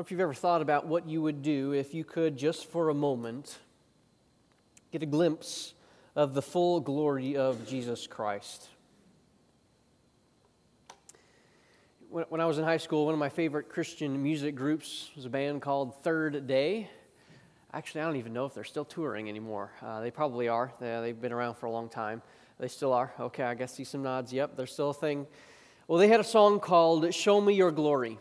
know if you've ever thought about what you would do if you could, just for a moment, get a glimpse of the full glory of Jesus Christ. When I was in high school, one of my favorite Christian music groups was a band called Third Day. Actually, I don't even know if they're still touring anymore. Uh, they probably are. They, they've been around for a long time. They still are. Okay, I guess see some nods. Yep, they're still a thing. Well, they had a song called Show Me Your Glory.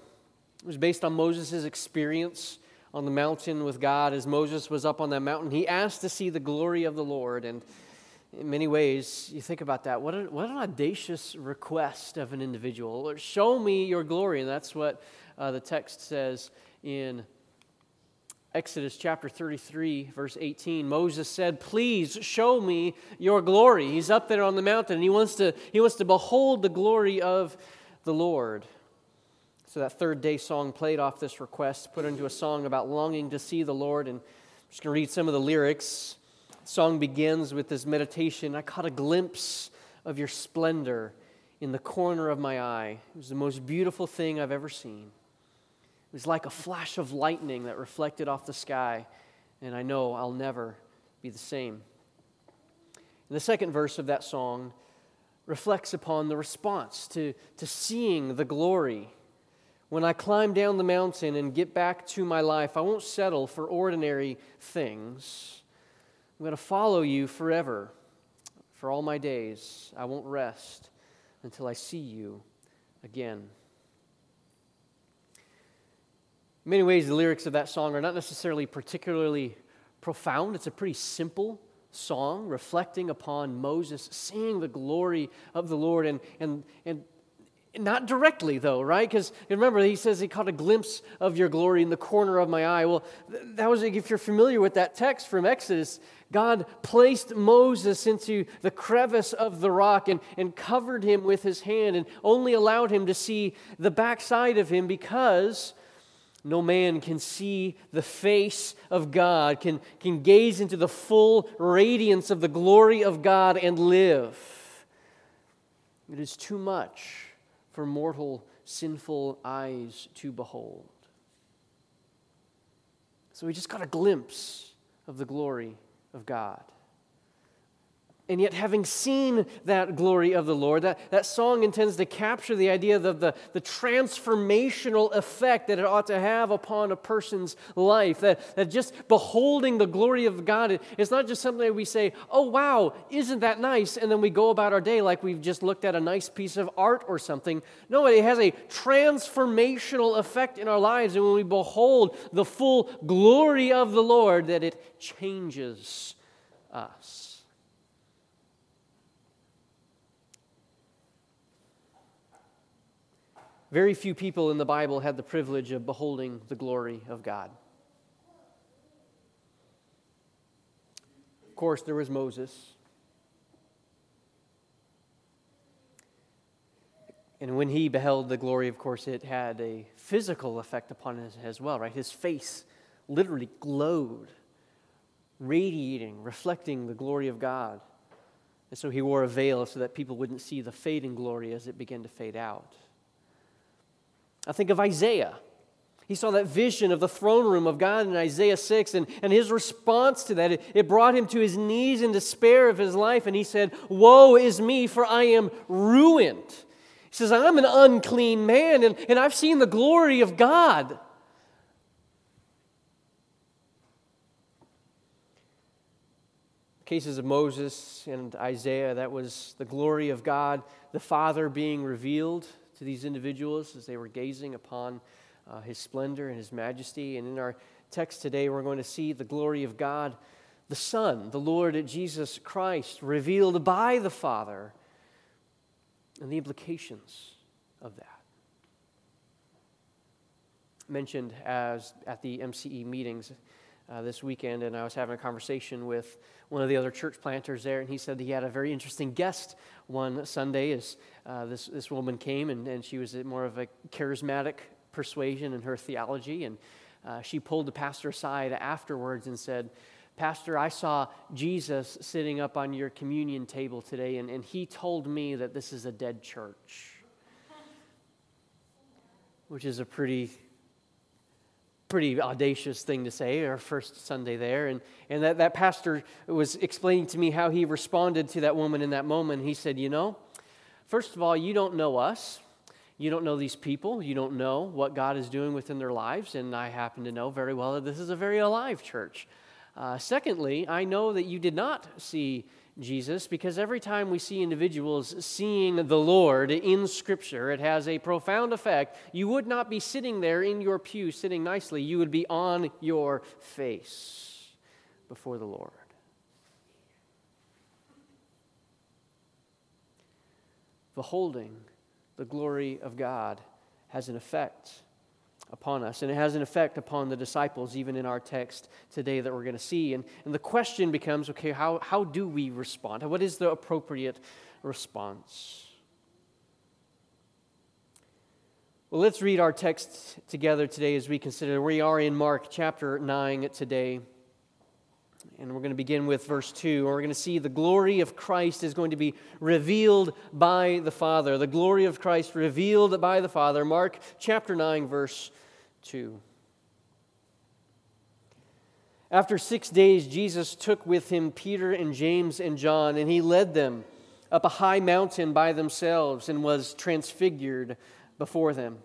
It was based on Moses' experience on the mountain with God as Moses was up on that mountain. He asked to see the glory of the Lord. And in many ways, you think about that. What, a, what an audacious request of an individual. Show me your glory. And that's what uh, the text says in Exodus chapter 33, verse 18, Moses said, Please show me your glory. He's up there on the mountain and he wants to, he wants to behold the glory of the Lord. So that third day song played off this request, put into a song about longing to see the Lord. And I'm just going to read some of the lyrics. The song begins with this meditation I caught a glimpse of your splendor in the corner of my eye. It was the most beautiful thing I've ever seen. It was like a flash of lightning that reflected off the sky, and I know I'll never be the same. And the second verse of that song reflects upon the response to, to seeing the glory when I climb down the mountain and get back to my life, I won't settle for ordinary things. I'm going to follow you forever. For all my days, I won't rest until I see you again. In many ways, the lyrics of that song are not necessarily particularly profound. It's a pretty simple song reflecting upon Moses seeing the glory of the Lord and, and, and not directly, though, right? Because remember, he says he caught a glimpse of your glory in the corner of my eye. Well, that was, if you're familiar with that text from Exodus, God placed Moses into the crevice of the rock and, and covered him with his hand and only allowed him to see the backside of him because no man can see the face of God, can, can gaze into the full radiance of the glory of God and live. It is too much for mortal, sinful eyes to behold. So we just got a glimpse of the glory of God. And yet, having seen that glory of the Lord, that, that song intends to capture the idea of the, the transformational effect that it ought to have upon a person's life. That, that just beholding the glory of God it's not just something that we say, oh, wow, isn't that nice? And then we go about our day like we've just looked at a nice piece of art or something. No, it has a transformational effect in our lives. And when we behold the full glory of the Lord, that it changes us. Very few people in the Bible had the privilege of beholding the glory of God. Of course, there was Moses. And when he beheld the glory, of course, it had a physical effect upon him as well, right? His face literally glowed, radiating, reflecting the glory of God. And so he wore a veil so that people wouldn't see the fading glory as it began to fade out. I think of Isaiah. He saw that vision of the throne room of God in Isaiah 6, and, and his response to that, it, it brought him to his knees in despair of his life, and he said, Woe is me, for I am ruined. He says, I'm an unclean man, and, and I've seen the glory of God. cases of Moses and Isaiah, that was the glory of God, the Father being revealed to these individuals as they were gazing upon uh, his splendor and his majesty. And in our text today, we're going to see the glory of God, the Son, the Lord Jesus Christ, revealed by the Father, and the implications of that. Mentioned as at the MCE meetings uh, this weekend, and I was having a conversation with one of the other church planters there, and he said he had a very interesting guest one Sunday as uh, this, this woman came, and, and she was more of a charismatic persuasion in her theology, and uh, she pulled the pastor aside afterwards and said, Pastor, I saw Jesus sitting up on your communion table today, and, and he told me that this is a dead church, which is a pretty pretty audacious thing to say, our first Sunday there. And, and that, that pastor was explaining to me how he responded to that woman in that moment. He said, You know, first of all, you don't know us. You don't know these people. You don't know what God is doing within their lives. And I happen to know very well that this is a very alive church. Uh, secondly, I know that you did not see Jesus because every time we see individuals seeing the Lord in Scripture, it has a profound effect. You would not be sitting there in your pew, sitting nicely. You would be on your face before the Lord. Beholding the glory of God has an effect upon us. And it has an effect upon the disciples, even in our text today that we're going to see. And, and the question becomes okay, how, how do we respond? What is the appropriate response? Well, let's read our text together today as we consider. We are in Mark chapter 9 today. And we're going to begin with verse 2. We're going to see the glory of Christ is going to be revealed by the Father. The glory of Christ revealed by the Father. Mark chapter 9, verse 2. After six days, Jesus took with him Peter and James and John, and he led them up a high mountain by themselves and was transfigured before them.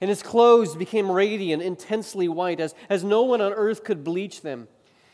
And his clothes became radiant, intensely white, as, as no one on earth could bleach them.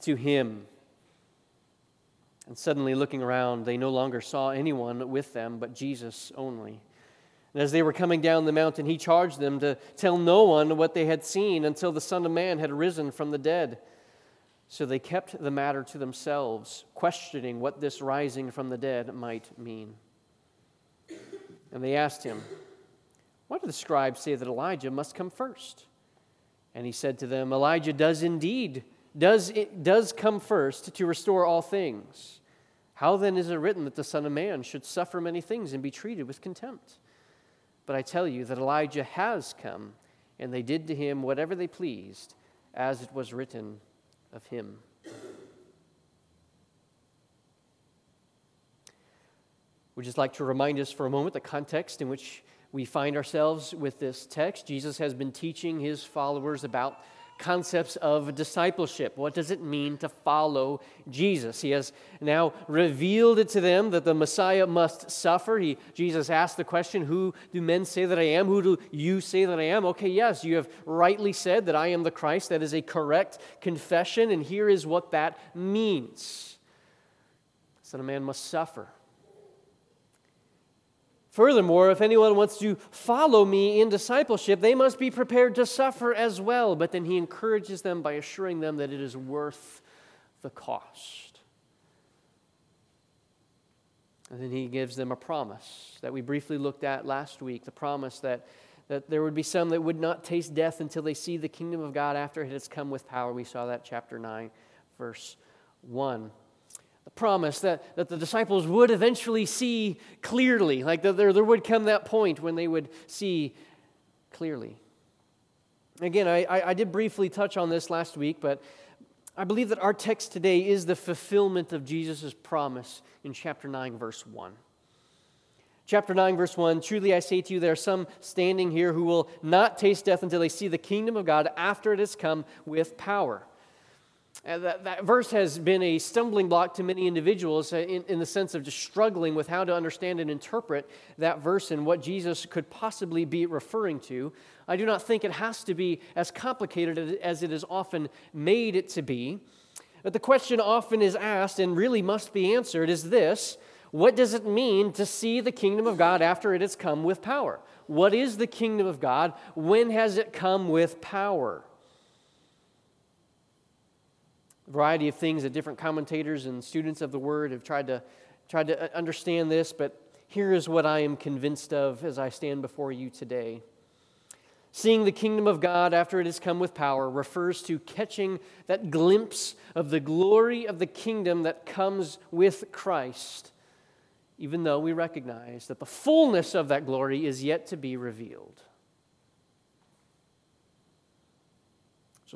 to him. And suddenly, looking around, they no longer saw anyone with them but Jesus only. And as they were coming down the mountain, he charged them to tell no one what they had seen until the Son of Man had risen from the dead. So they kept the matter to themselves, questioning what this rising from the dead might mean. And they asked him, Why do the scribes say that Elijah must come first? And he said to them, Elijah does indeed does, it, does come first to restore all things. How then is it written that the Son of Man should suffer many things and be treated with contempt? But I tell you that Elijah has come, and they did to him whatever they pleased, as it was written of him. We'd just like to remind us for a moment the context in which we find ourselves with this text. Jesus has been teaching his followers about concepts of discipleship. What does it mean to follow Jesus? He has now revealed it to them that the Messiah must suffer. He, Jesus asked the question, Who do men say that I am? Who do you say that I am? Okay, yes, you have rightly said that I am the Christ. That is a correct confession, and here is what that means. Son of Man must suffer. Furthermore, if anyone wants to follow me in discipleship, they must be prepared to suffer as well. But then he encourages them by assuring them that it is worth the cost. And then he gives them a promise that we briefly looked at last week the promise that, that there would be some that would not taste death until they see the kingdom of God after it has come with power. We saw that chapter 9, verse 1 the promise that, that the disciples would eventually see clearly, like that there, there would come that point when they would see clearly. Again, I, I, I did briefly touch on this last week, but I believe that our text today is the fulfillment of Jesus' promise in chapter 9, verse 1. Chapter 9, verse 1 Truly I say to you, there are some standing here who will not taste death until they see the kingdom of God after it has come with power. Uh, that, that, verse has been a stumbling block to many individuals uh, in, in the sense of just struggling with how to understand and interpret that verse and what Jesus could possibly be referring to. I do not think it has to be as complicated as it is often made it to be. But the question often is asked and really must be answered is this What does it mean to see the kingdom of God after it has come with power? What is the kingdom of God? When has it come with power? Variety of things that different commentators and students of the word have tried to, tried to understand this, but here is what I am convinced of as I stand before you today. Seeing the kingdom of God after it has come with power refers to catching that glimpse of the glory of the kingdom that comes with Christ, even though we recognize that the fullness of that glory is yet to be revealed.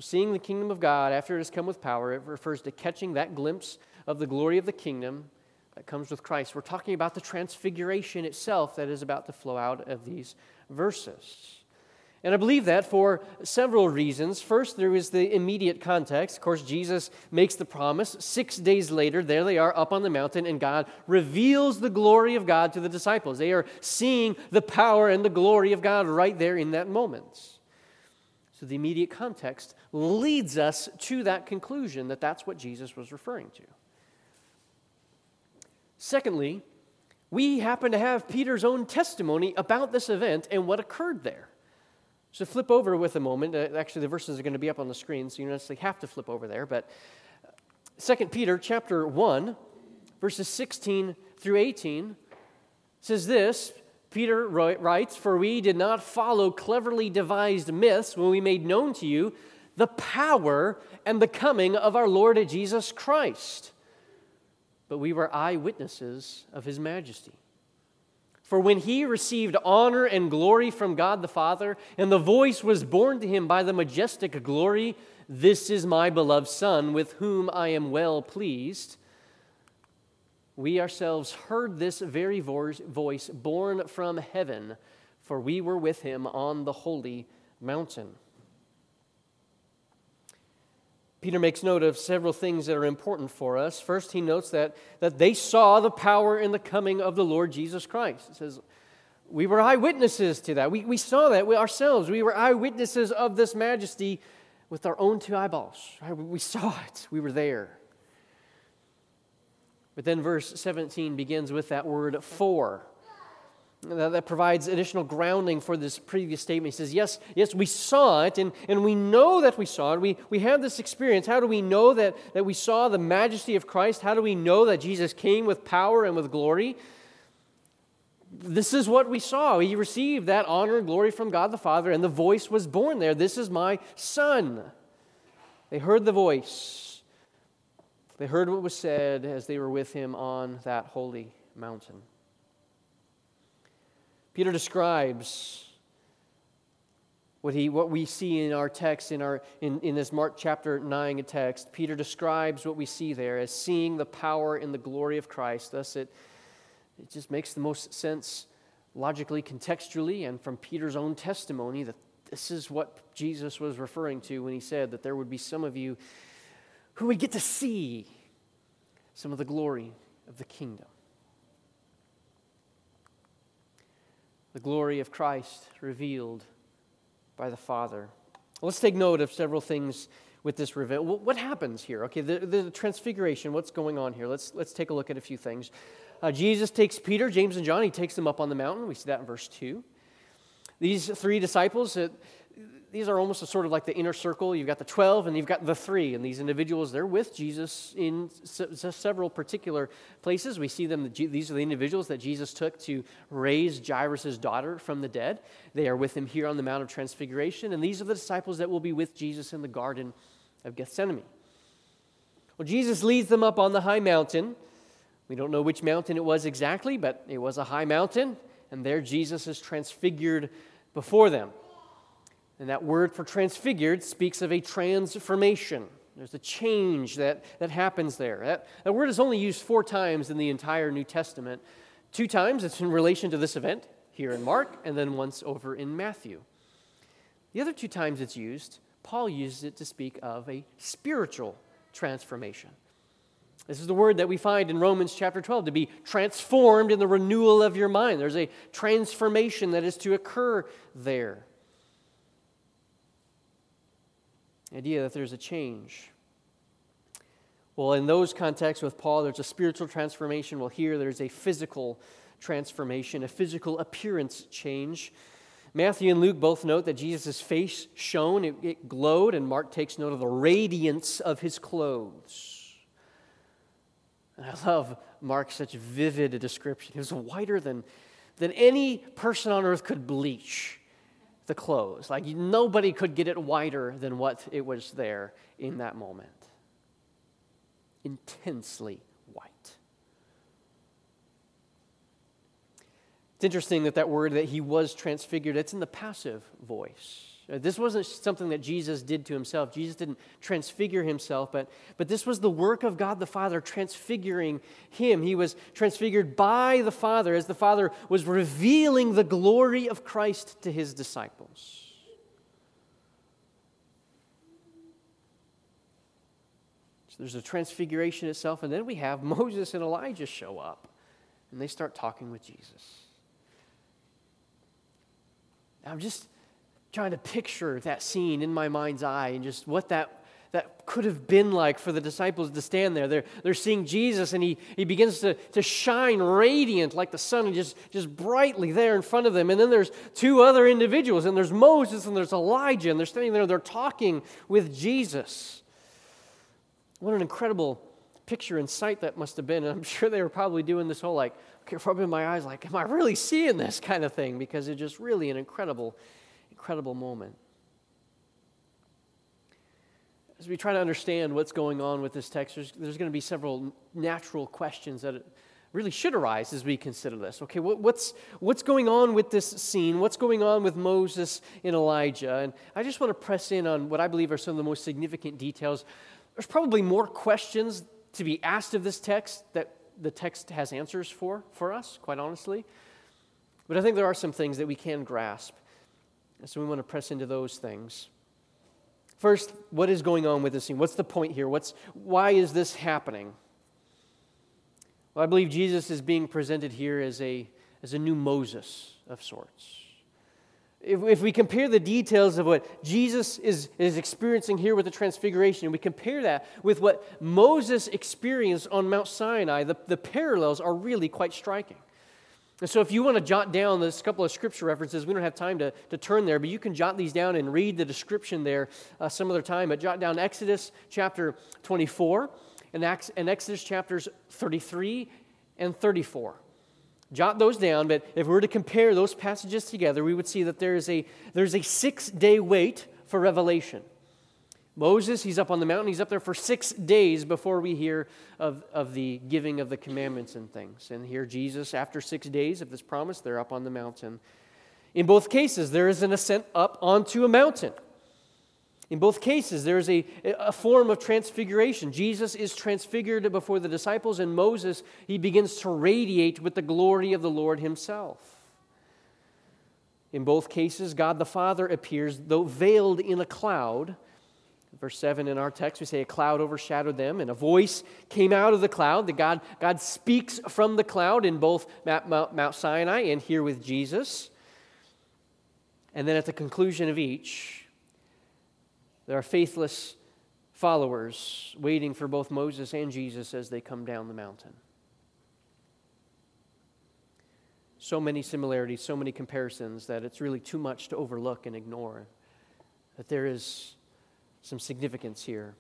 So, seeing the kingdom of God after it has come with power, it refers to catching that glimpse of the glory of the kingdom that comes with Christ. We're talking about the transfiguration itself that is about to flow out of these verses. And I believe that for several reasons. First, there is the immediate context. Of course, Jesus makes the promise. Six days later, there they are up on the mountain, and God reveals the glory of God to the disciples. They are seeing the power and the glory of God right there in that moment. So, the immediate context leads us to that conclusion that that's what Jesus was referring to. Secondly, we happen to have Peter's own testimony about this event and what occurred there. So flip over with a moment. Uh, actually, the verses are going to be up on the screen, so you don't necessarily have to flip over there. But 2 Peter chapter 1, verses 16 through 18 says this Peter writes, For we did not follow cleverly devised myths when we made known to you the power and the coming of our Lord Jesus Christ, but we were eyewitnesses of his majesty. For when he received honor and glory from God the Father, and the voice was borne to him by the majestic glory, This is my beloved Son, with whom I am well pleased. We ourselves heard this very voice borne from heaven, for we were with him on the holy mountain. Peter makes note of several things that are important for us. First, he notes that, that they saw the power in the coming of the Lord Jesus Christ. It says, We were eyewitnesses to that. We, we saw that we ourselves. We were eyewitnesses of this majesty with our own two eyeballs. Right? We saw it, we were there. But then verse 17 begins with that word for that provides additional grounding for this previous statement. He says, Yes, yes, we saw it, and, and we know that we saw it. We, we had this experience. How do we know that, that we saw the majesty of Christ? How do we know that Jesus came with power and with glory? This is what we saw. He received that honor and glory from God the Father, and the voice was borne there. This is my Son. They heard the voice, they heard what was said as they were with him on that holy mountain. Peter describes what, he, what we see in our text, in, our, in, in this Mark chapter 9 text. Peter describes what we see there as seeing the power and the glory of Christ. Thus, it, it just makes the most sense logically, contextually, and from Peter's own testimony that this is what Jesus was referring to when he said that there would be some of you who would get to see some of the glory of the kingdom. the glory of Christ revealed by the Father. Let's take note of several things with this reveal. What happens here? Okay, the, the transfiguration, what's going on here? Let's, let's take a look at a few things. Uh, Jesus takes Peter, James, and John, he takes them up on the mountain. We see that in verse 2. These three disciples, these are almost sort of like the inner circle. You've got the 12 and you've got the three. And these individuals, they're with Jesus in se- several particular places. We see them, these are the individuals that Jesus took to raise Jairus' daughter from the dead. They are with him here on the Mount of Transfiguration. And these are the disciples that will be with Jesus in the Garden of Gethsemane. Well, Jesus leads them up on the high mountain. We don't know which mountain it was exactly, but it was a high mountain. And there Jesus is transfigured before them. And that word for transfigured speaks of a transformation. There's a change that, that happens there. That, that word is only used four times in the entire New Testament. Two times it's in relation to this event, here in Mark, and then once over in Matthew. The other two times it's used, Paul uses it to speak of a spiritual transformation. This is the word that we find in Romans chapter 12 to be transformed in the renewal of your mind. There's a transformation that is to occur there. The idea that there's a change. Well, in those contexts with Paul, there's a spiritual transformation. Well, here there's a physical transformation, a physical appearance change. Matthew and Luke both note that Jesus' face shone, it, it glowed, and Mark takes note of the radiance of his clothes. And I love Mark's such vivid description. He was whiter than, than any person on earth could bleach the clothes. Like nobody could get it wider than what it was there in that moment. Intensely white. It's interesting that that word that he was transfigured, it's in the passive voice. Uh, this wasn't something that Jesus did to himself. Jesus didn't transfigure himself, but, but this was the work of God the Father transfiguring him. He was transfigured by the Father as the Father was revealing the glory of Christ to his disciples. So there's a transfiguration itself, and then we have Moses and Elijah show up, and they start talking with Jesus. I'm just trying to picture that scene in my mind's eye and just what that that could have been like for the disciples to stand there. They're, they're seeing Jesus, and he, he begins to, to shine radiant like the sun, and just, just brightly there in front of them. And then there's two other individuals, and there's Moses and there's Elijah, and they're standing there, they're talking with Jesus. What an incredible picture and sight that must have been. And I'm sure they were probably doing this whole, like, okay, rubbing my eyes, like, am I really seeing this kind of thing? Because it's just really an incredible incredible moment. As we try to understand what's going on with this text, there's, there's going to be several natural questions that really should arise as we consider this. Okay, what, what's, what's going on with this scene? What's going on with Moses and Elijah? And I just want to press in on what I believe are some of the most significant details. There's probably more questions to be asked of this text that the text has answers for, for us, quite honestly. But I think there are some things that we can grasp. And so we want to press into those things. First, what is going on with this scene? What's the point here? What's, why is this happening? Well, I believe Jesus is being presented here as a, as a new Moses of sorts. If, if we compare the details of what Jesus is, is experiencing here with the transfiguration, and we compare that with what Moses experienced on Mount Sinai, the, the parallels are really quite striking. And so, if you want to jot down this couple of scripture references, we don't have time to, to turn there, but you can jot these down and read the description there uh, some other time. But jot down Exodus chapter 24 and, and Exodus chapters 33 and 34. Jot those down, but if we were to compare those passages together, we would see that there is a, there's a six day wait for revelation. Moses, he's up on the mountain. He's up there for six days before we hear of, of the giving of the commandments and things. And here, Jesus, after six days of this promise, they're up on the mountain. In both cases, there is an ascent up onto a mountain. In both cases, there is a, a form of transfiguration. Jesus is transfigured before the disciples, and Moses, he begins to radiate with the glory of the Lord himself. In both cases, God the Father appears, though veiled in a cloud Verse 7 in our text, we say a cloud overshadowed them, and a voice came out of the cloud. That God, God speaks from the cloud in both Mount, Mount, Mount Sinai and here with Jesus. And then at the conclusion of each, there are faithless followers waiting for both Moses and Jesus as they come down the mountain. So many similarities, so many comparisons that it's really too much to overlook and ignore. That there is some significance here.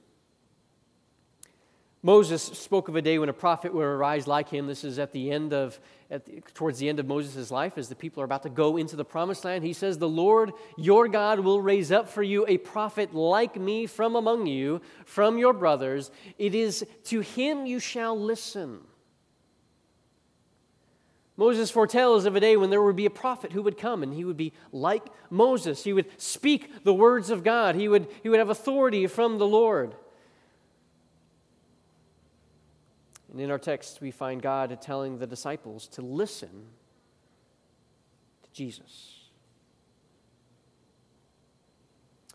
Moses spoke of a day when a prophet would arise like him. This is at the end of, the, towards the end of Moses' life, as the people are about to go into the promised land. He says, The Lord your God will raise up for you a prophet like me from among you, from your brothers. It is to him you shall listen. Moses foretells of a day when there would be a prophet who would come and he would be like Moses. He would speak the words of God, he would, he would have authority from the Lord. And in our text, we find God telling the disciples to listen to Jesus.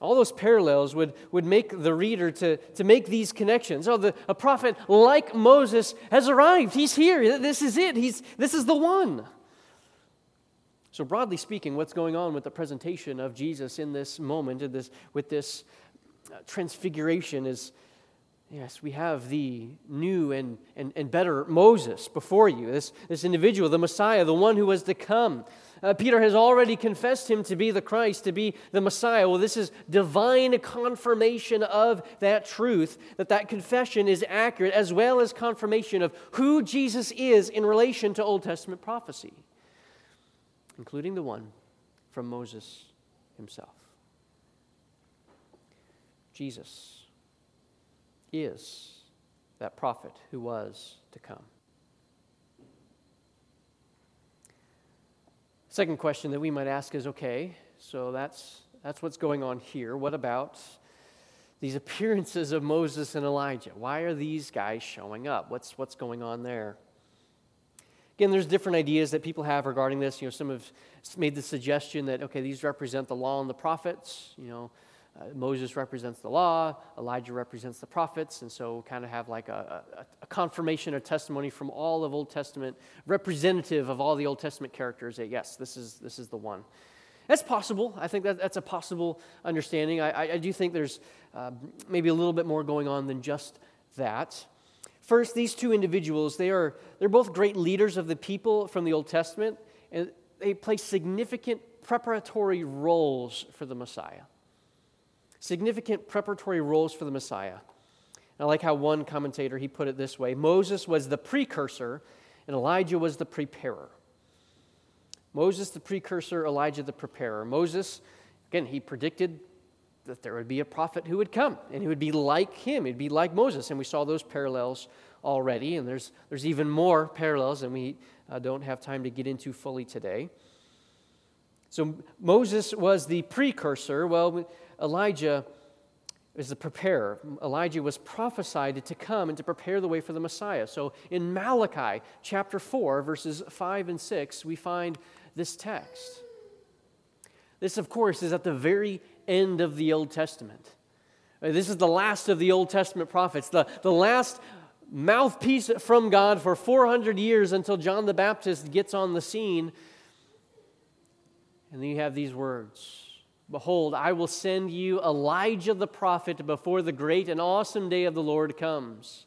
All those parallels would, would make the reader to, to make these connections. Oh, the, a prophet like Moses has arrived. He's here. This is it. He's, this is the one. So, broadly speaking, what's going on with the presentation of Jesus in this moment, in this, with this uh, transfiguration, is yes, we have the new and, and, and better Moses before you, this, this individual, the Messiah, the one who was to come. Uh, Peter has already confessed him to be the Christ, to be the Messiah. Well, this is divine confirmation of that truth, that that confession is accurate, as well as confirmation of who Jesus is in relation to Old Testament prophecy, including the one from Moses himself. Jesus is that prophet who was to come. Second question that we might ask is okay, so that's, that's what's going on here. What about these appearances of Moses and Elijah? Why are these guys showing up? What's, what's going on there? Again, there's different ideas that people have regarding this. You know, some have made the suggestion that, okay, these represent the law and the prophets. You know, uh, Moses represents the law, Elijah represents the prophets, and so kind of have like a, a, a, confirmation or testimony from all of Old Testament, representative of all the Old Testament characters that yes, this is, this is the one. That's possible. I think that, that's a possible understanding. I, I, I do think there's uh, maybe a little bit more going on than just that. First, these two individuals, they are, they're both great leaders of the people from the Old Testament, and they play significant preparatory roles for the Messiah significant preparatory roles for the Messiah. I like how one commentator he put it this way Moses was the precursor and Elijah was the preparer. Moses the precursor, Elijah the preparer. Moses, again, he predicted that there would be a prophet who would come and he would be like him, he'd be like Moses. And we saw those parallels already, and there's, there's even more parallels and we uh, don't have time to get into fully today. So Moses was the precursor. Well, Elijah is the preparer. Elijah was prophesied to come and to prepare the way for the Messiah. So in Malachi chapter 4, verses 5 and 6, we find this text. This, of course, is at the very end of the Old Testament. Uh, this is the last of the Old Testament prophets, the, the last mouthpiece from God for 400 years until John the Baptist gets on the scene. And then you have these words Behold, I will send you Elijah the prophet before the great and awesome day of the Lord comes.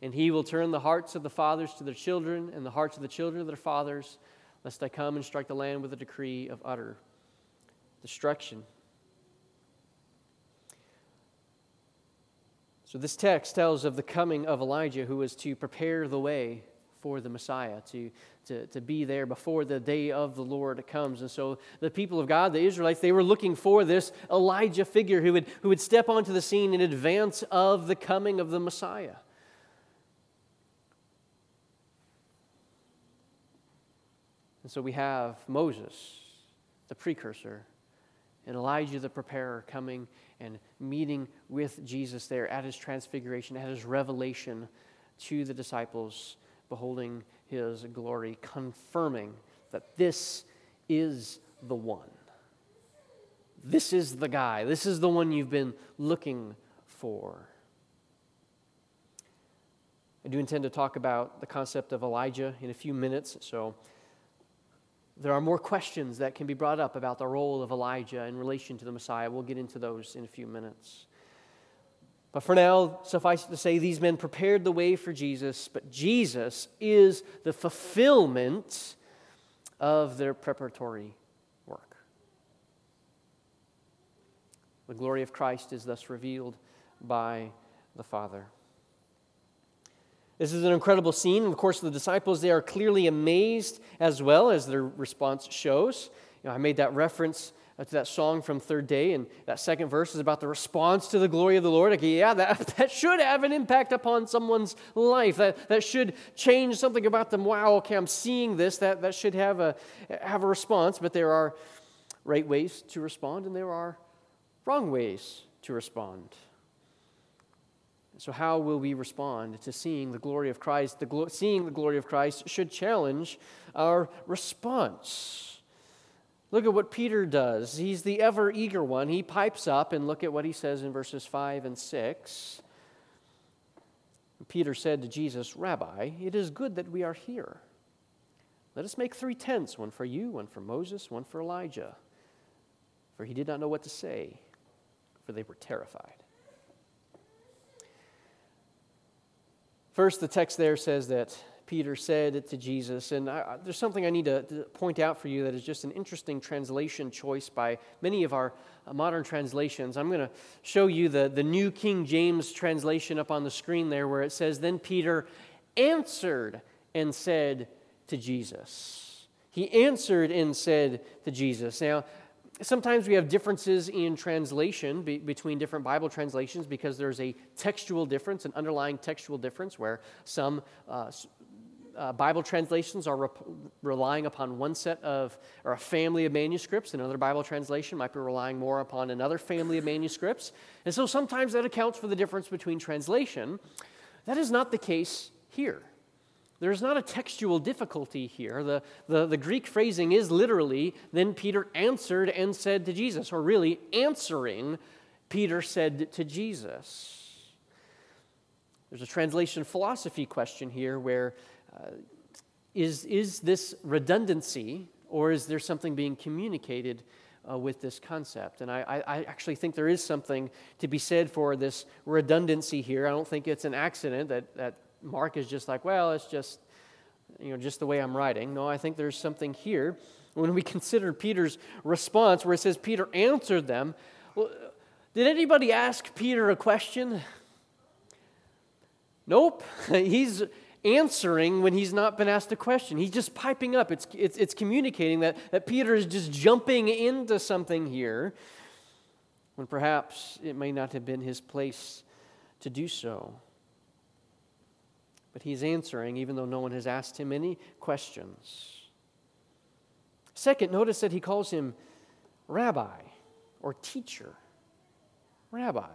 And he will turn the hearts of the fathers to their children, and the hearts of the children to their fathers, lest I come and strike the land with a decree of utter destruction. So, this text tells of the coming of Elijah, who was to prepare the way for the Messiah, to, to, to be there before the day of the Lord comes. And so the people of God, the Israelites, they were looking for this Elijah figure who would, who would step onto the scene in advance of the coming of the Messiah. And so we have Moses, the precursor, and Elijah, the preparer, coming and meeting with Jesus there at his transfiguration, at his revelation to the disciples beholding his glory, confirming that this is the one. This is the guy. This is the one you've been looking for. I do intend to talk about the concept of Elijah in a few minutes, so there are more questions that can be brought up about the role of Elijah in relation to the Messiah. We'll get into those in a few minutes. But for now, suffice it to say, these men prepared the way for Jesus, but Jesus is the fulfillment of their preparatory work. The glory of Christ is thus revealed by the Father. This is an incredible scene. Of course, the disciples, they are clearly amazed as well as their response shows. You know, I made that reference Uh, to that song from Third Day, and that second verse is about the response to the glory of the Lord. Okay, yeah, that, that should have an impact upon someone's life. That, that should change something about them. Wow, okay, I'm seeing this. That, that should have a, have a response, but there are right ways to respond, and there are wrong ways to respond. So, how will we respond to seeing the glory of Christ? The glo- seeing the glory of Christ should challenge our response. Look at what Peter does. He's the ever eager one. He pipes up, and look at what he says in verses 5 and 6. Peter said to Jesus, Rabbi, it is good that we are here. Let us make three tents one for you, one for Moses, one for Elijah. For he did not know what to say, for they were terrified. First, the text there says that Peter said to Jesus. And I, there's something I need to, to, point out for you that is just an interesting translation choice by many of our uh, modern translations. I'm going to show you the, the New King James translation up on the screen there where it says, Then Peter answered and said to Jesus. He answered and said to Jesus. Now, sometimes we have differences in translation be, between different Bible translations because there's a textual difference, an underlying textual difference, where some uh, uh, Bible translations are re- relying upon one set of, or a family of manuscripts. and Another Bible translation might be relying more upon another family of manuscripts. And so sometimes that accounts for the difference between translation. That is not the case here. There's not a textual difficulty here. The, the, the, Greek phrasing is literally, then Peter answered and said to Jesus, or really answering, Peter said to Jesus. There's a translation philosophy question here where is is this redundancy or is there something being communicated uh, with this concept? And I, I, actually think there is something to be said for this redundancy here. I don't think it's an accident that, that Mark is just like, well, it's just, you know, just the way I'm writing. No, I think there's something here. When we consider Peter's response, where it says Peter answered them, well, did anybody ask Peter a question? Nope. He's answering when he's not been asked a question. He's just piping up. It's, it's, it's communicating that, that Peter is just jumping into something here when perhaps it may not have been his place to do so. But he's answering even though no one has asked him any questions. Second, notice that he calls him rabbi or teacher. Rabbi.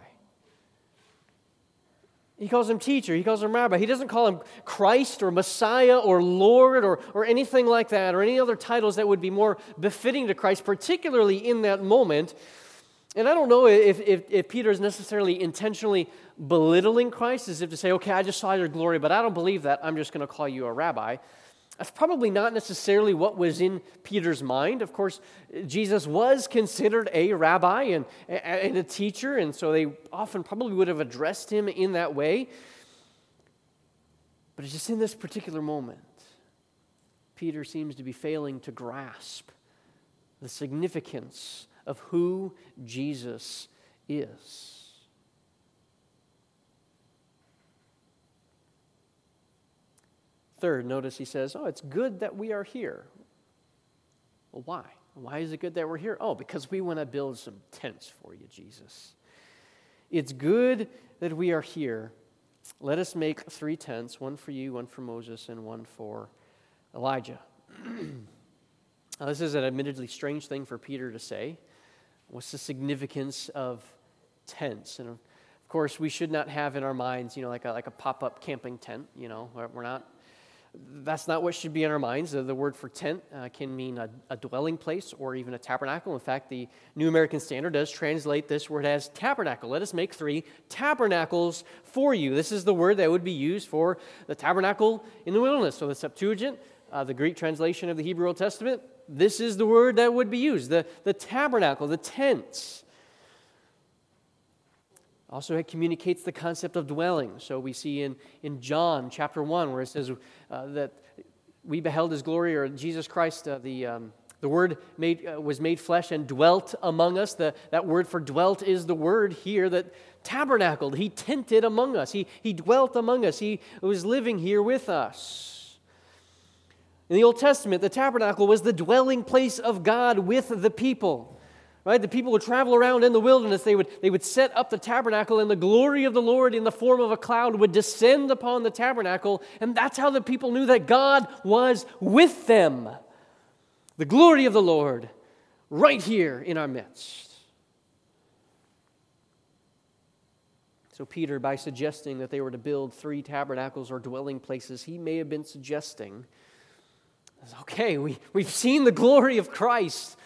He calls him teacher. He calls him rabbi. He doesn't call him Christ or Messiah or Lord or, or anything like that or any other titles that would be more befitting to Christ, particularly in that moment. And I don't know if, if, if Peter is necessarily intentionally belittling Christ, as if to say, okay, I just saw your glory, but I don't believe that. I'm just going to call you a rabbi. That's probably not necessarily what was in Peter's mind. Of course, Jesus was considered a rabbi and, and a teacher, and so they often probably would have addressed him in that way. But it's just in this particular moment, Peter seems to be failing to grasp the significance of who Jesus is. Third, notice he says, Oh, it's good that we are here. Well, why? Why is it good that we're here? Oh, because we want to build some tents for you, Jesus. It's good that we are here. Let us make three tents one for you, one for Moses, and one for Elijah. now, this is an admittedly strange thing for Peter to say. What's the significance of tents? And of course, we should not have in our minds, you know, like a, like a pop up camping tent. You know, we're not that's not what should be in our minds. The word for tent uh, can mean a, a, dwelling place or even a tabernacle. In fact, the New American Standard does translate this word as tabernacle. Let us make three tabernacles for you. This is the word that would be used for the tabernacle in the wilderness. So the Septuagint, uh, the Greek translation of the Hebrew Old Testament, this is the word that would be used the, the tabernacle, the tents. Also, it communicates the concept of dwelling. So we see in, in John chapter 1 where it says uh, that we beheld his glory, or Jesus Christ, uh, the, um, the Word made, uh, was made flesh and dwelt among us. The, that word for dwelt is the word here that tabernacled. He tented among us, he, he dwelt among us, he was living here with us. In the Old Testament, the tabernacle was the dwelling place of God with the people. Right? The people would travel around in the wilderness. They would, they would set up the tabernacle, and the glory of the Lord in the form of a cloud would descend upon the tabernacle. And that's how the people knew that God was with them. The glory of the Lord right here in our midst. So, Peter, by suggesting that they were to build three tabernacles or dwelling places, he may have been suggesting okay, we, we've seen the glory of Christ.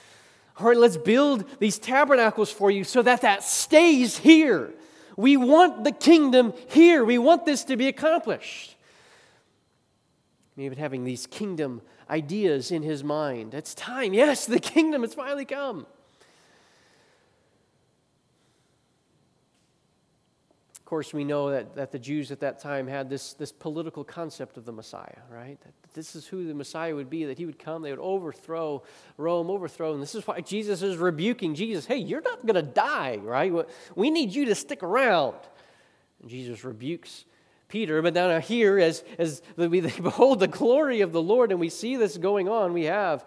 All right, let's build these tabernacles for you so that that stays here. We want the kingdom here. We want this to be accomplished. Maybe having these kingdom ideas in his mind. It's time. Yes, the kingdom has finally come. Course, we know that, that the Jews at that time had this, this political concept of the Messiah, right? That this is who the Messiah would be, that he would come, they would overthrow Rome, overthrow. And this is why Jesus is rebuking Jesus. Hey, you're not going to die, right? We need you to stick around. And Jesus rebukes Peter. But now here, as, as we behold the glory of the Lord and we see this going on, we have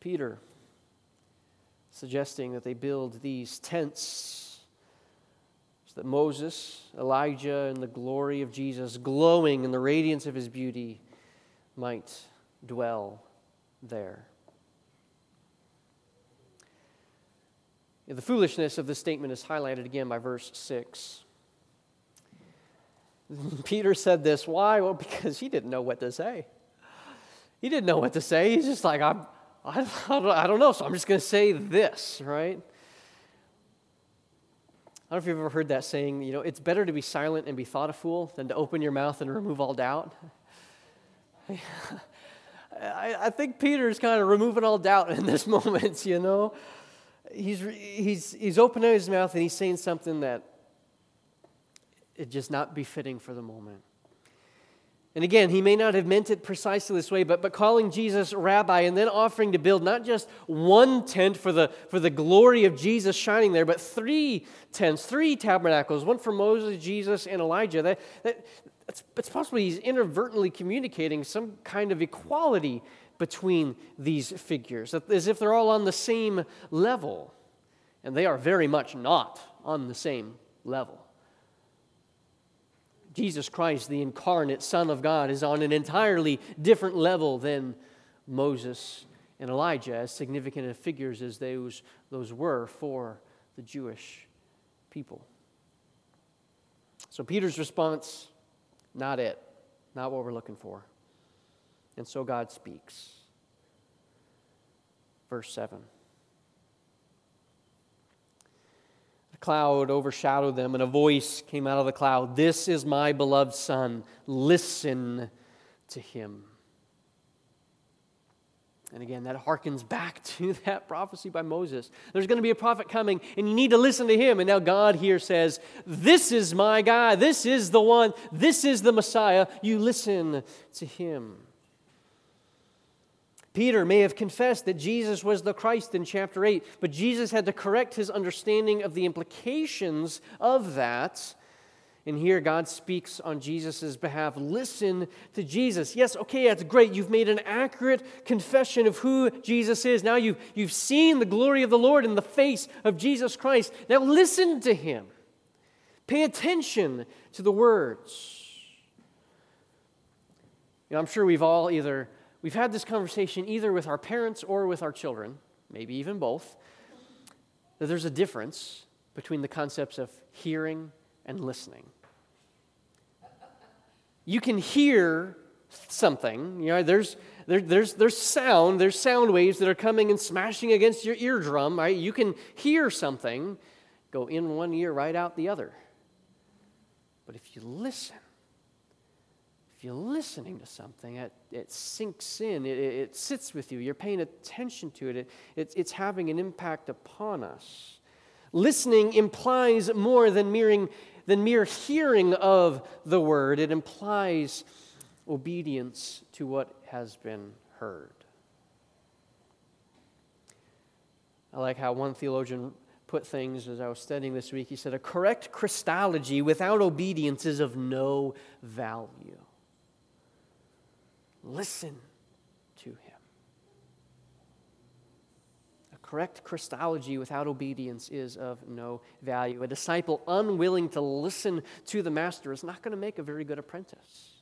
Peter suggesting that they build these tents that Moses, Elijah, and the glory of Jesus, glowing in the radiance of his beauty, might dwell there. The foolishness of this statement is highlighted again by verse 6. Peter said this. Why? Well, because he didn't know what to say. He didn't know what to say. He's just like, I'm, I, I don't know, so I'm just going to say this, right? I don't know if you've ever heard that saying, you know, it's better to be silent and be thought a fool than to open your mouth and remove all doubt. I, I think Peter's kind of removing all doubt in this moment, you know. He's, he's, he's opening his mouth and he's saying something that just not befitting for the moment. And again, he may not have meant it precisely this way, but, but calling Jesus rabbi and then offering to build not just one tent for the, for the glory of Jesus shining there, but three tents, three tabernacles, one for Moses, Jesus, and Elijah. That, that, it's, it's possible he's inadvertently communicating some kind of equality between these figures, as if they're all on the same level. And they are very much not on the same level. Jesus Christ, the incarnate Son of God, is on an entirely different level than Moses and Elijah, as significant figures as those, those were for the Jewish people. So Peter's response, not it, not what we're looking for. And so God speaks. Verse 7. A cloud overshadowed them, and a voice came out of the cloud This is my beloved Son. Listen to him. And again, that harkens back to that prophecy by Moses. There's going to be a prophet coming, and you need to listen to him. And now God here says, This is my guy. This is the one. This is the Messiah. You listen to him. Peter may have confessed that Jesus was the Christ in chapter 8, but Jesus had to correct his understanding of the implications of that. And here God speaks on Jesus' behalf. Listen to Jesus. Yes, okay, that's great. You've made an accurate confession of who Jesus is. Now you've, you've seen the glory of the Lord in the face of Jesus Christ. Now listen to him. Pay attention to the words. You know, I'm sure we've all either We've had this conversation either with our parents or with our children, maybe even both, that there's a difference between the concepts of hearing and listening. You can hear something, you know, there's, there, there's, there's sound, there's sound waves that are coming and smashing against your eardrum, right? You can hear something go in one ear, right out the other. But if you listen, if you're listening to something, it, it sinks in, it, it, sits with you, you're paying attention to it, it, it, it's having an impact upon us. Listening implies more than, mere than mere hearing of the word, it implies obedience to what has been heard. I like how one theologian put things as I was studying this week. He said, A correct Christology without obedience is of no value. Listen to him. A correct Christology without obedience is of no value. A disciple unwilling to listen to the master is not going to make a very good apprentice.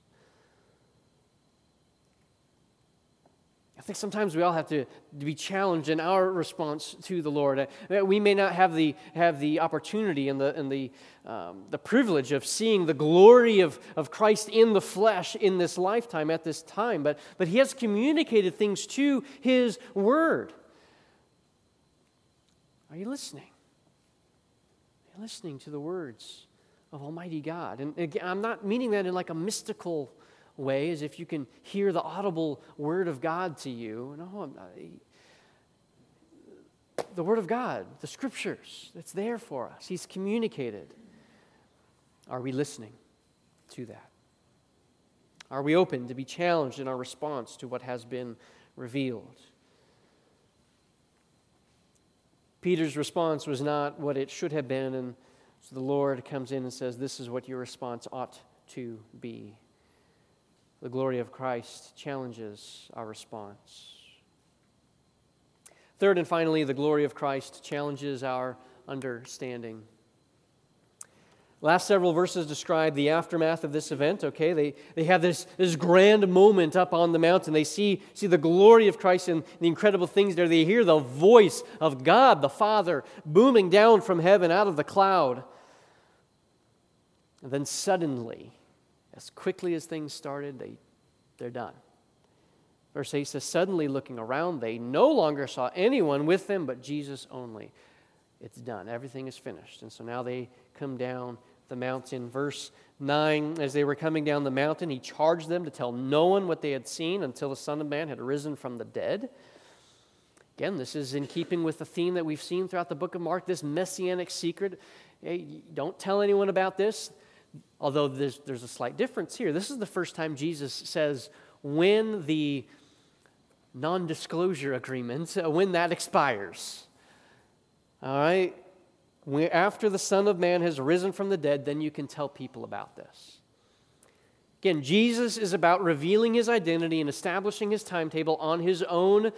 Think sometimes we all have to, to be challenged in our response to the Lord. Uh, we may not have the, have the opportunity and, the, and the, um, the privilege of seeing the glory of, of Christ in the flesh in this lifetime at this time, but, but He has communicated things to His Word. Are you listening? Are you listening to the words of Almighty God? And again, I'm not meaning that in like a mystical way as if you can hear the audible word of God to you. No, eh. the word of God, the scriptures, it's there for us. He's communicated. Are we listening to that? Are we open to be challenged in our response to what has been revealed? Peter's response was not what it should have been, and so the Lord comes in and says, This is what your response ought to be the glory of Christ challenges our response. Third and finally, the glory of Christ challenges our understanding. Last several verses describe the aftermath of this event, okay? They, they have this, this grand moment up on the mountain. They see, see the glory of Christ and the incredible things there. They hear the voice of God, the Father, booming down from heaven out of the cloud. And then suddenly, as quickly as things started, they, they're done. Verse 8 says, Suddenly looking around, they no longer saw anyone with them but Jesus only. It's done. Everything is finished. And so now they come down the mountain. Verse 9 As they were coming down the mountain, he charged them to tell no one what they had seen until the Son of Man had risen from the dead. Again, this is in keeping with the theme that we've seen throughout the book of Mark this messianic secret. Hey, don't tell anyone about this, although there's, there's a slight difference here. This is the first time Jesus says when the non disclosure agreement, uh, when that expires. All right? after the Son of Man has risen from the dead, then you can tell people about this. Again, Jesus is about revealing his identity and establishing his timetable on his own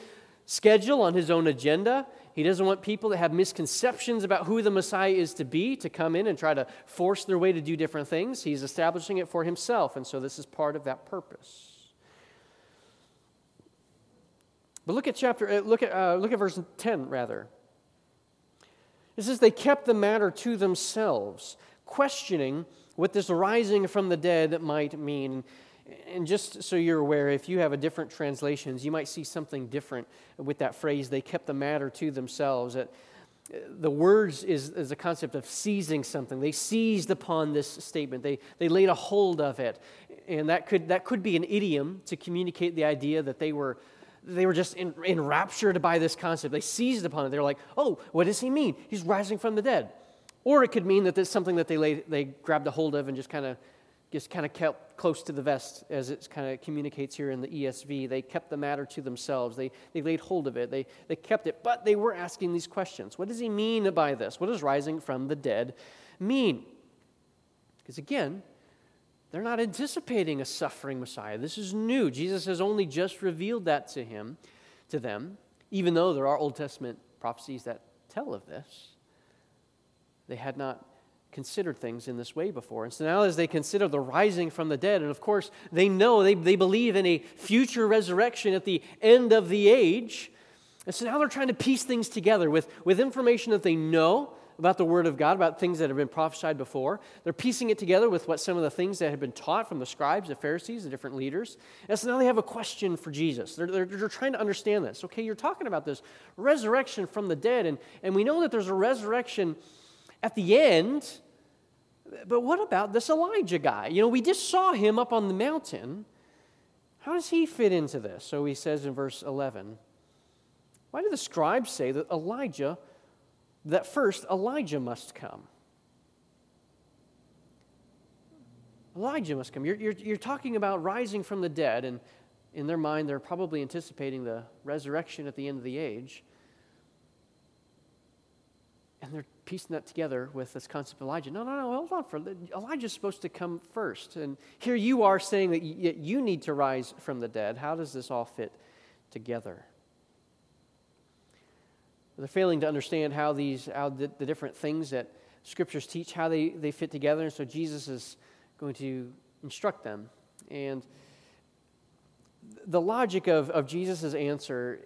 schedule, on his own agenda. He doesn't want people that have misconceptions about who the Messiah is to be to come in and try to force their way to do different things. He's establishing it for himself, and so this is part of that purpose. But look at chapter, uh, look at, uh, look at verse 10, rather. It says they kept the matter to themselves, questioning what this rising from the dead might mean. And just so you're aware, if you have a different translations, you might see something different with that phrase, they kept the matter to themselves. That uh, the words is, is a concept of seizing something. They seized upon this statement. They, they laid a hold of it. And that could, that could be an idiom to communicate the idea that they were they were just enraptured by this concept. They seized upon it. They're like, oh, what does he mean? He's rising from the dead. Or it could mean that there's something that they, laid, they grabbed a hold of and just kind of just kind of kept close to the vest as it kind of communicates here in the ESV. They kept the matter to themselves. They, they laid hold of it. They, they kept it, but they were asking these questions. What does he mean by this? What does rising from the dead mean? Because again, they're not anticipating a suffering Messiah. This is new. Jesus has only just revealed that to him, to them, even though there are Old Testament prophecies that tell of this. They had not considered things in this way before. And so now, as they consider the rising from the dead, and of course, they know, they, they believe in a future resurrection at the end of the age. And so now they're trying to piece things together with, with information that they know about the Word of God, about things that have been prophesied before. They're piecing it together with what some of the things that had been taught from the scribes, the Pharisees, the different leaders. And so now they have a question for Jesus. They're, they're, they're trying to understand this. Okay, you're talking about this resurrection from the dead, and, and we know that there's a resurrection at the end. But what about this Elijah guy? You know, we just saw him up on the mountain. How does he fit into this? So he says in verse 11, Why do the scribes say that Elijah that first Elijah must come. Elijah must come. You're, you're, you're, talking about rising from the dead, and in their mind, they're probably anticipating the resurrection at the end of the age. And they're piecing that together with this concept of Elijah. No, no, no, hold on. For Elijah's supposed to come first. And here you are saying that you need to rise from the dead. How does this all fit together? They're failing to understand how these, how the, the different things that scriptures teach, how they, they fit together. And so Jesus is going to instruct them. And the logic of, of Jesus' answer,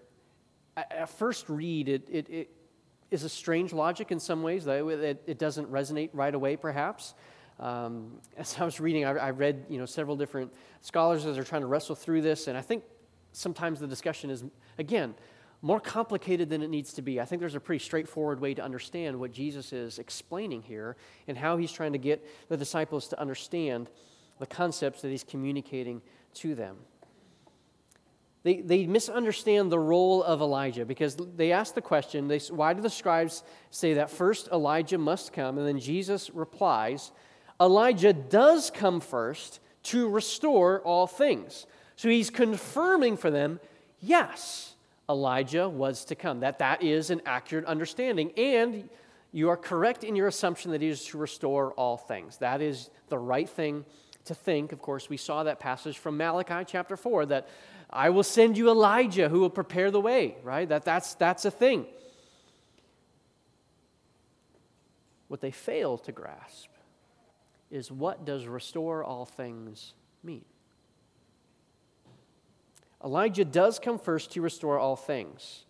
at first read, it, it, it is a strange logic in some ways. It, it doesn't resonate right away, perhaps. Um, as I was reading, I, I, read you know, several different scholars as they're trying to wrestle through this, and I think sometimes the discussion is, again, more complicated than it needs to be. I think there's a pretty straightforward way to understand what Jesus is explaining here and how he's trying to get the disciples to understand the concepts that he's communicating to them. They, they misunderstand the role of Elijah because they ask the question they, why do the scribes say that first Elijah must come? And then Jesus replies, Elijah does come first to restore all things. So he's confirming for them, yes, Elijah was to come. That that is an accurate understanding. And you are correct in your assumption that he is to restore all things. That is the right thing to think. Of course, we saw that passage from Malachi chapter 4 that I will send you Elijah who will prepare the way, right? That, that's, that's a thing. What they fail to grasp is what does restore all things mean? Elijah does come first to restore all things.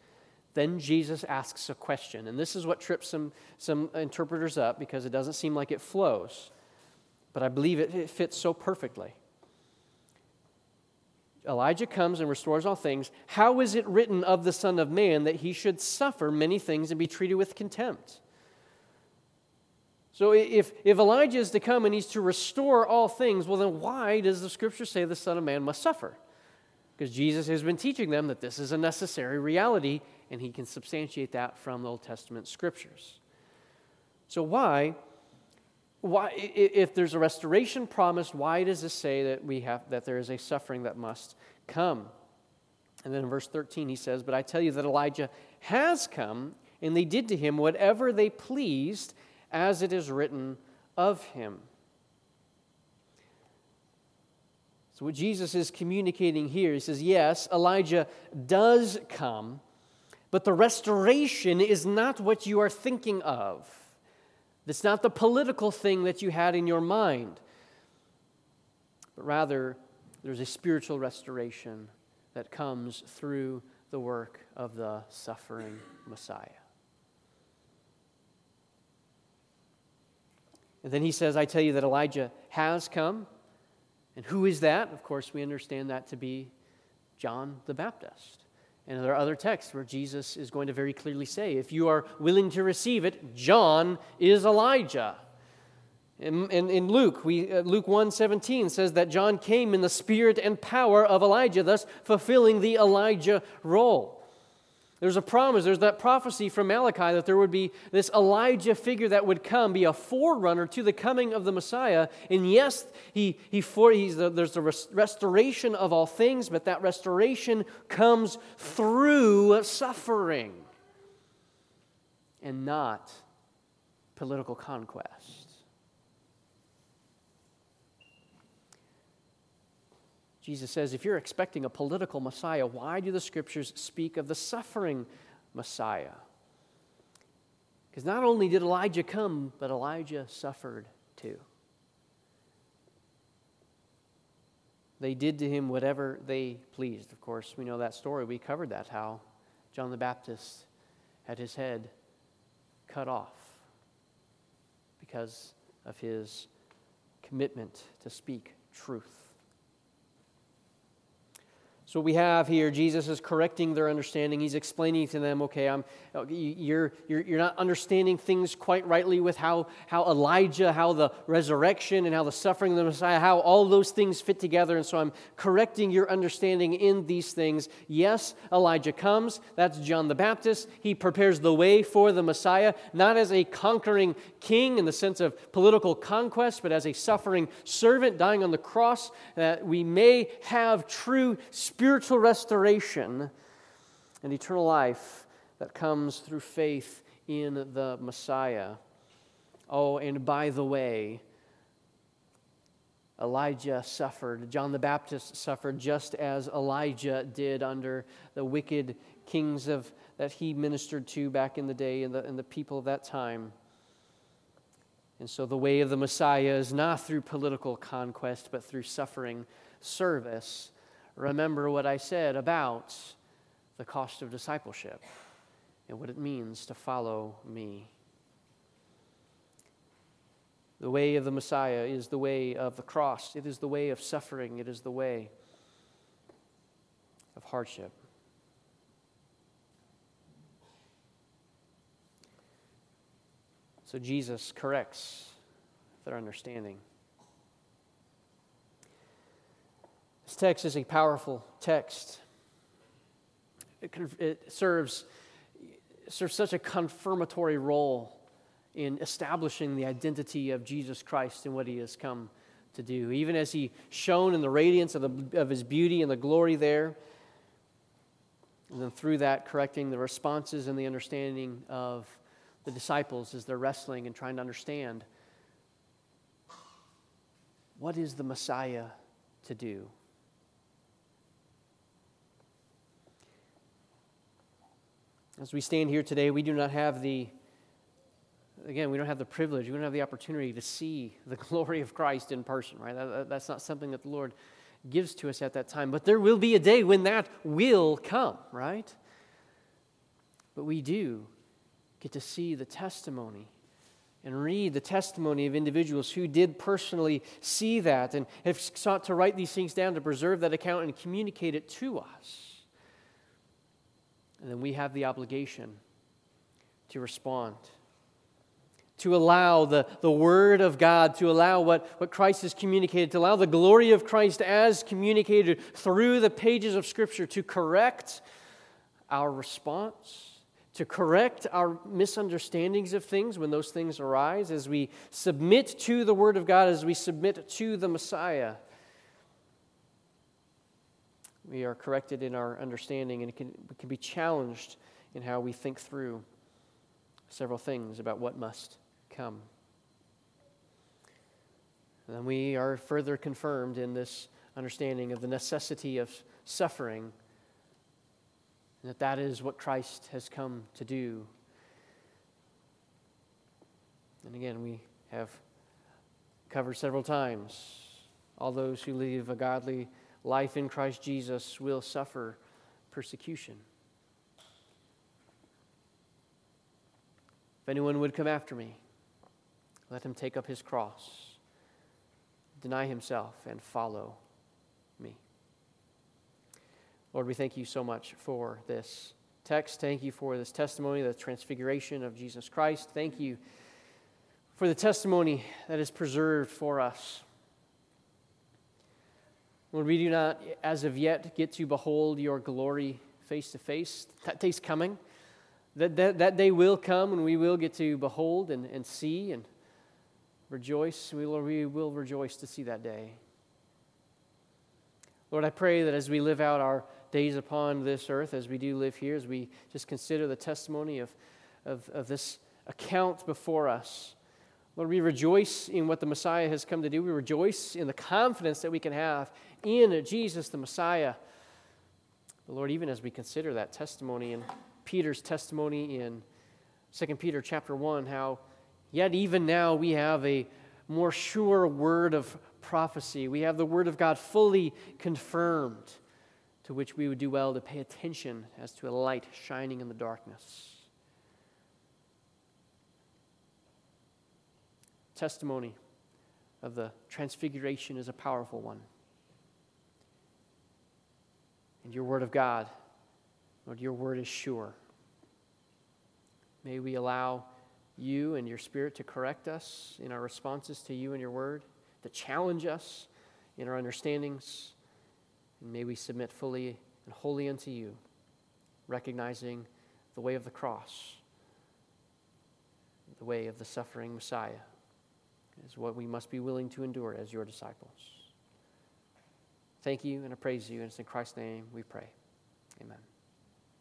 Then Jesus asks a question. And this is what trips some, some interpreters up because it doesn't seem like it flows. But I believe it, it fits so perfectly. Elijah comes and restores all things. How is it written of the Son of Man that he should suffer many things and be treated with contempt? So, if, if Elijah is to come and he's to restore all things, well, then why does the scripture say the Son of Man must suffer? Because Jesus has been teaching them that this is a necessary reality, and he can substantiate that from the Old Testament scriptures. So, why? Why, if there's a restoration promised, why does this say that we have that there is a suffering that must come? And then in verse 13 he says, But I tell you that Elijah has come, and they did to him whatever they pleased, as it is written of him. So, what Jesus is communicating here, he says, yes, Elijah does come, but the restoration is not what you are thinking of. It's not the political thing that you had in your mind, but rather, there's a spiritual restoration that comes through the work of the suffering Messiah. And then he says, I tell you that Elijah has come. And who is that? Of course, we understand that to be John the Baptist. And there are other texts where Jesus is going to very clearly say, if you are willing to receive it, John is Elijah. In, in, in Luke, we, uh, Luke 1.17 says that John came in the spirit and power of Elijah, thus fulfilling the Elijah role. There's a promise, there's that prophecy from Malachi that there would be this Elijah figure that would come, be a forerunner to the coming of the Messiah. And yes, he, he for, he's the, there's the res- restoration of all things, but that restoration comes through suffering and not political conquest. Jesus says, if you're expecting a political Messiah, why do the scriptures speak of the suffering Messiah? Because not only did Elijah come, but Elijah suffered too. They did to him whatever they pleased. Of course, we know that story. We covered that, how John the Baptist had his head cut off because of his commitment to speak truth. So we have here, Jesus is correcting their understanding. He's explaining to them, okay, I'm, you're, you're, you're not understanding things quite rightly with how, how Elijah, how the resurrection, and how the suffering of the Messiah, how all those things fit together. And so I'm correcting your understanding in these things. Yes, Elijah comes. That's John the Baptist. He prepares the way for the Messiah, not as a conquering king in the sense of political conquest, but as a suffering servant dying on the cross, that we may have true spiritual spiritual restoration and eternal life that comes through faith in the Messiah. Oh, and by the way, Elijah suffered, John the Baptist suffered just as Elijah did under the wicked kings of, that he ministered to back in the day and the, and the people of that time. And so the way of the Messiah is not through political conquest, but through suffering service remember what I said about the cost of discipleship and what it means to follow me. The way of the Messiah is the way of the cross, it is the way of suffering, it is the way of hardship. So Jesus corrects their understanding. This text is a powerful text. It, it serves, serves such a confirmatory role in establishing the identity of Jesus Christ and what he has come to do. Even as he shone in the radiance of, the, of his beauty and the glory there, and then through that, correcting the responses and the understanding of the disciples as they're wrestling and trying to understand what is the Messiah to do? As we stand here today, we do not have the, again, we don't have the privilege, we don't have the opportunity to see the glory of Christ in person, right? That, that's not something that the Lord gives to us at that time. But there will be a day when that will come, right? But we do get to see the testimony and read the testimony of individuals who did personally see that and have sought to write these things down to preserve that account and communicate it to us. And then we have the obligation to respond, to allow the, the Word of God, to allow what, what Christ has communicated, to allow the glory of Christ as communicated through the pages of Scripture to correct our response to correct our misunderstandings of things when those things arise, as we submit to the Word of God, as we submit to the Messiah. We are corrected in our understanding and can, we can be challenged in how we think through several things about what must come. And then we are further confirmed in this understanding of the necessity of suffering and that that is what Christ has come to do. And again, we have covered several times all those who live a godly life in Christ Jesus will suffer persecution. If anyone would come after me, let him take up his cross, deny himself, and follow me. Lord, we thank you so much for this text. Thank you for this testimony, the transfiguration of Jesus Christ. Thank you for the testimony that is preserved for us. Lord, we do not, as of yet, get to behold your glory face to face. That day's coming. That, that, that day will come and we will get to behold and, and see and rejoice. We, Lord, we will rejoice to see that day. Lord, I pray that as we live out our days upon this earth as we do live here, as we just consider the testimony of, of, of this account before us. Lord, we rejoice in what the Messiah has come to do. We rejoice in the confidence that we can have in Jesus the Messiah. But Lord, even as we consider that testimony and Peter's testimony in 2 Peter chapter 1, how yet even now we have a more sure word of prophecy. We have the word of God fully confirmed to which we would do well to pay attention as to a light shining in the darkness. Testimony of the transfiguration is a powerful one. And your word of God, Lord, your word is sure. May we allow you and your spirit to correct us in our responses to you and your word, to challenge us in our understandings and may we submit fully and wholly unto you, recognizing the way of the cross, the way of the suffering Messiah, is what we must be willing to endure as your disciples. Thank you and I praise you, and it's in Christ's name we pray. Amen.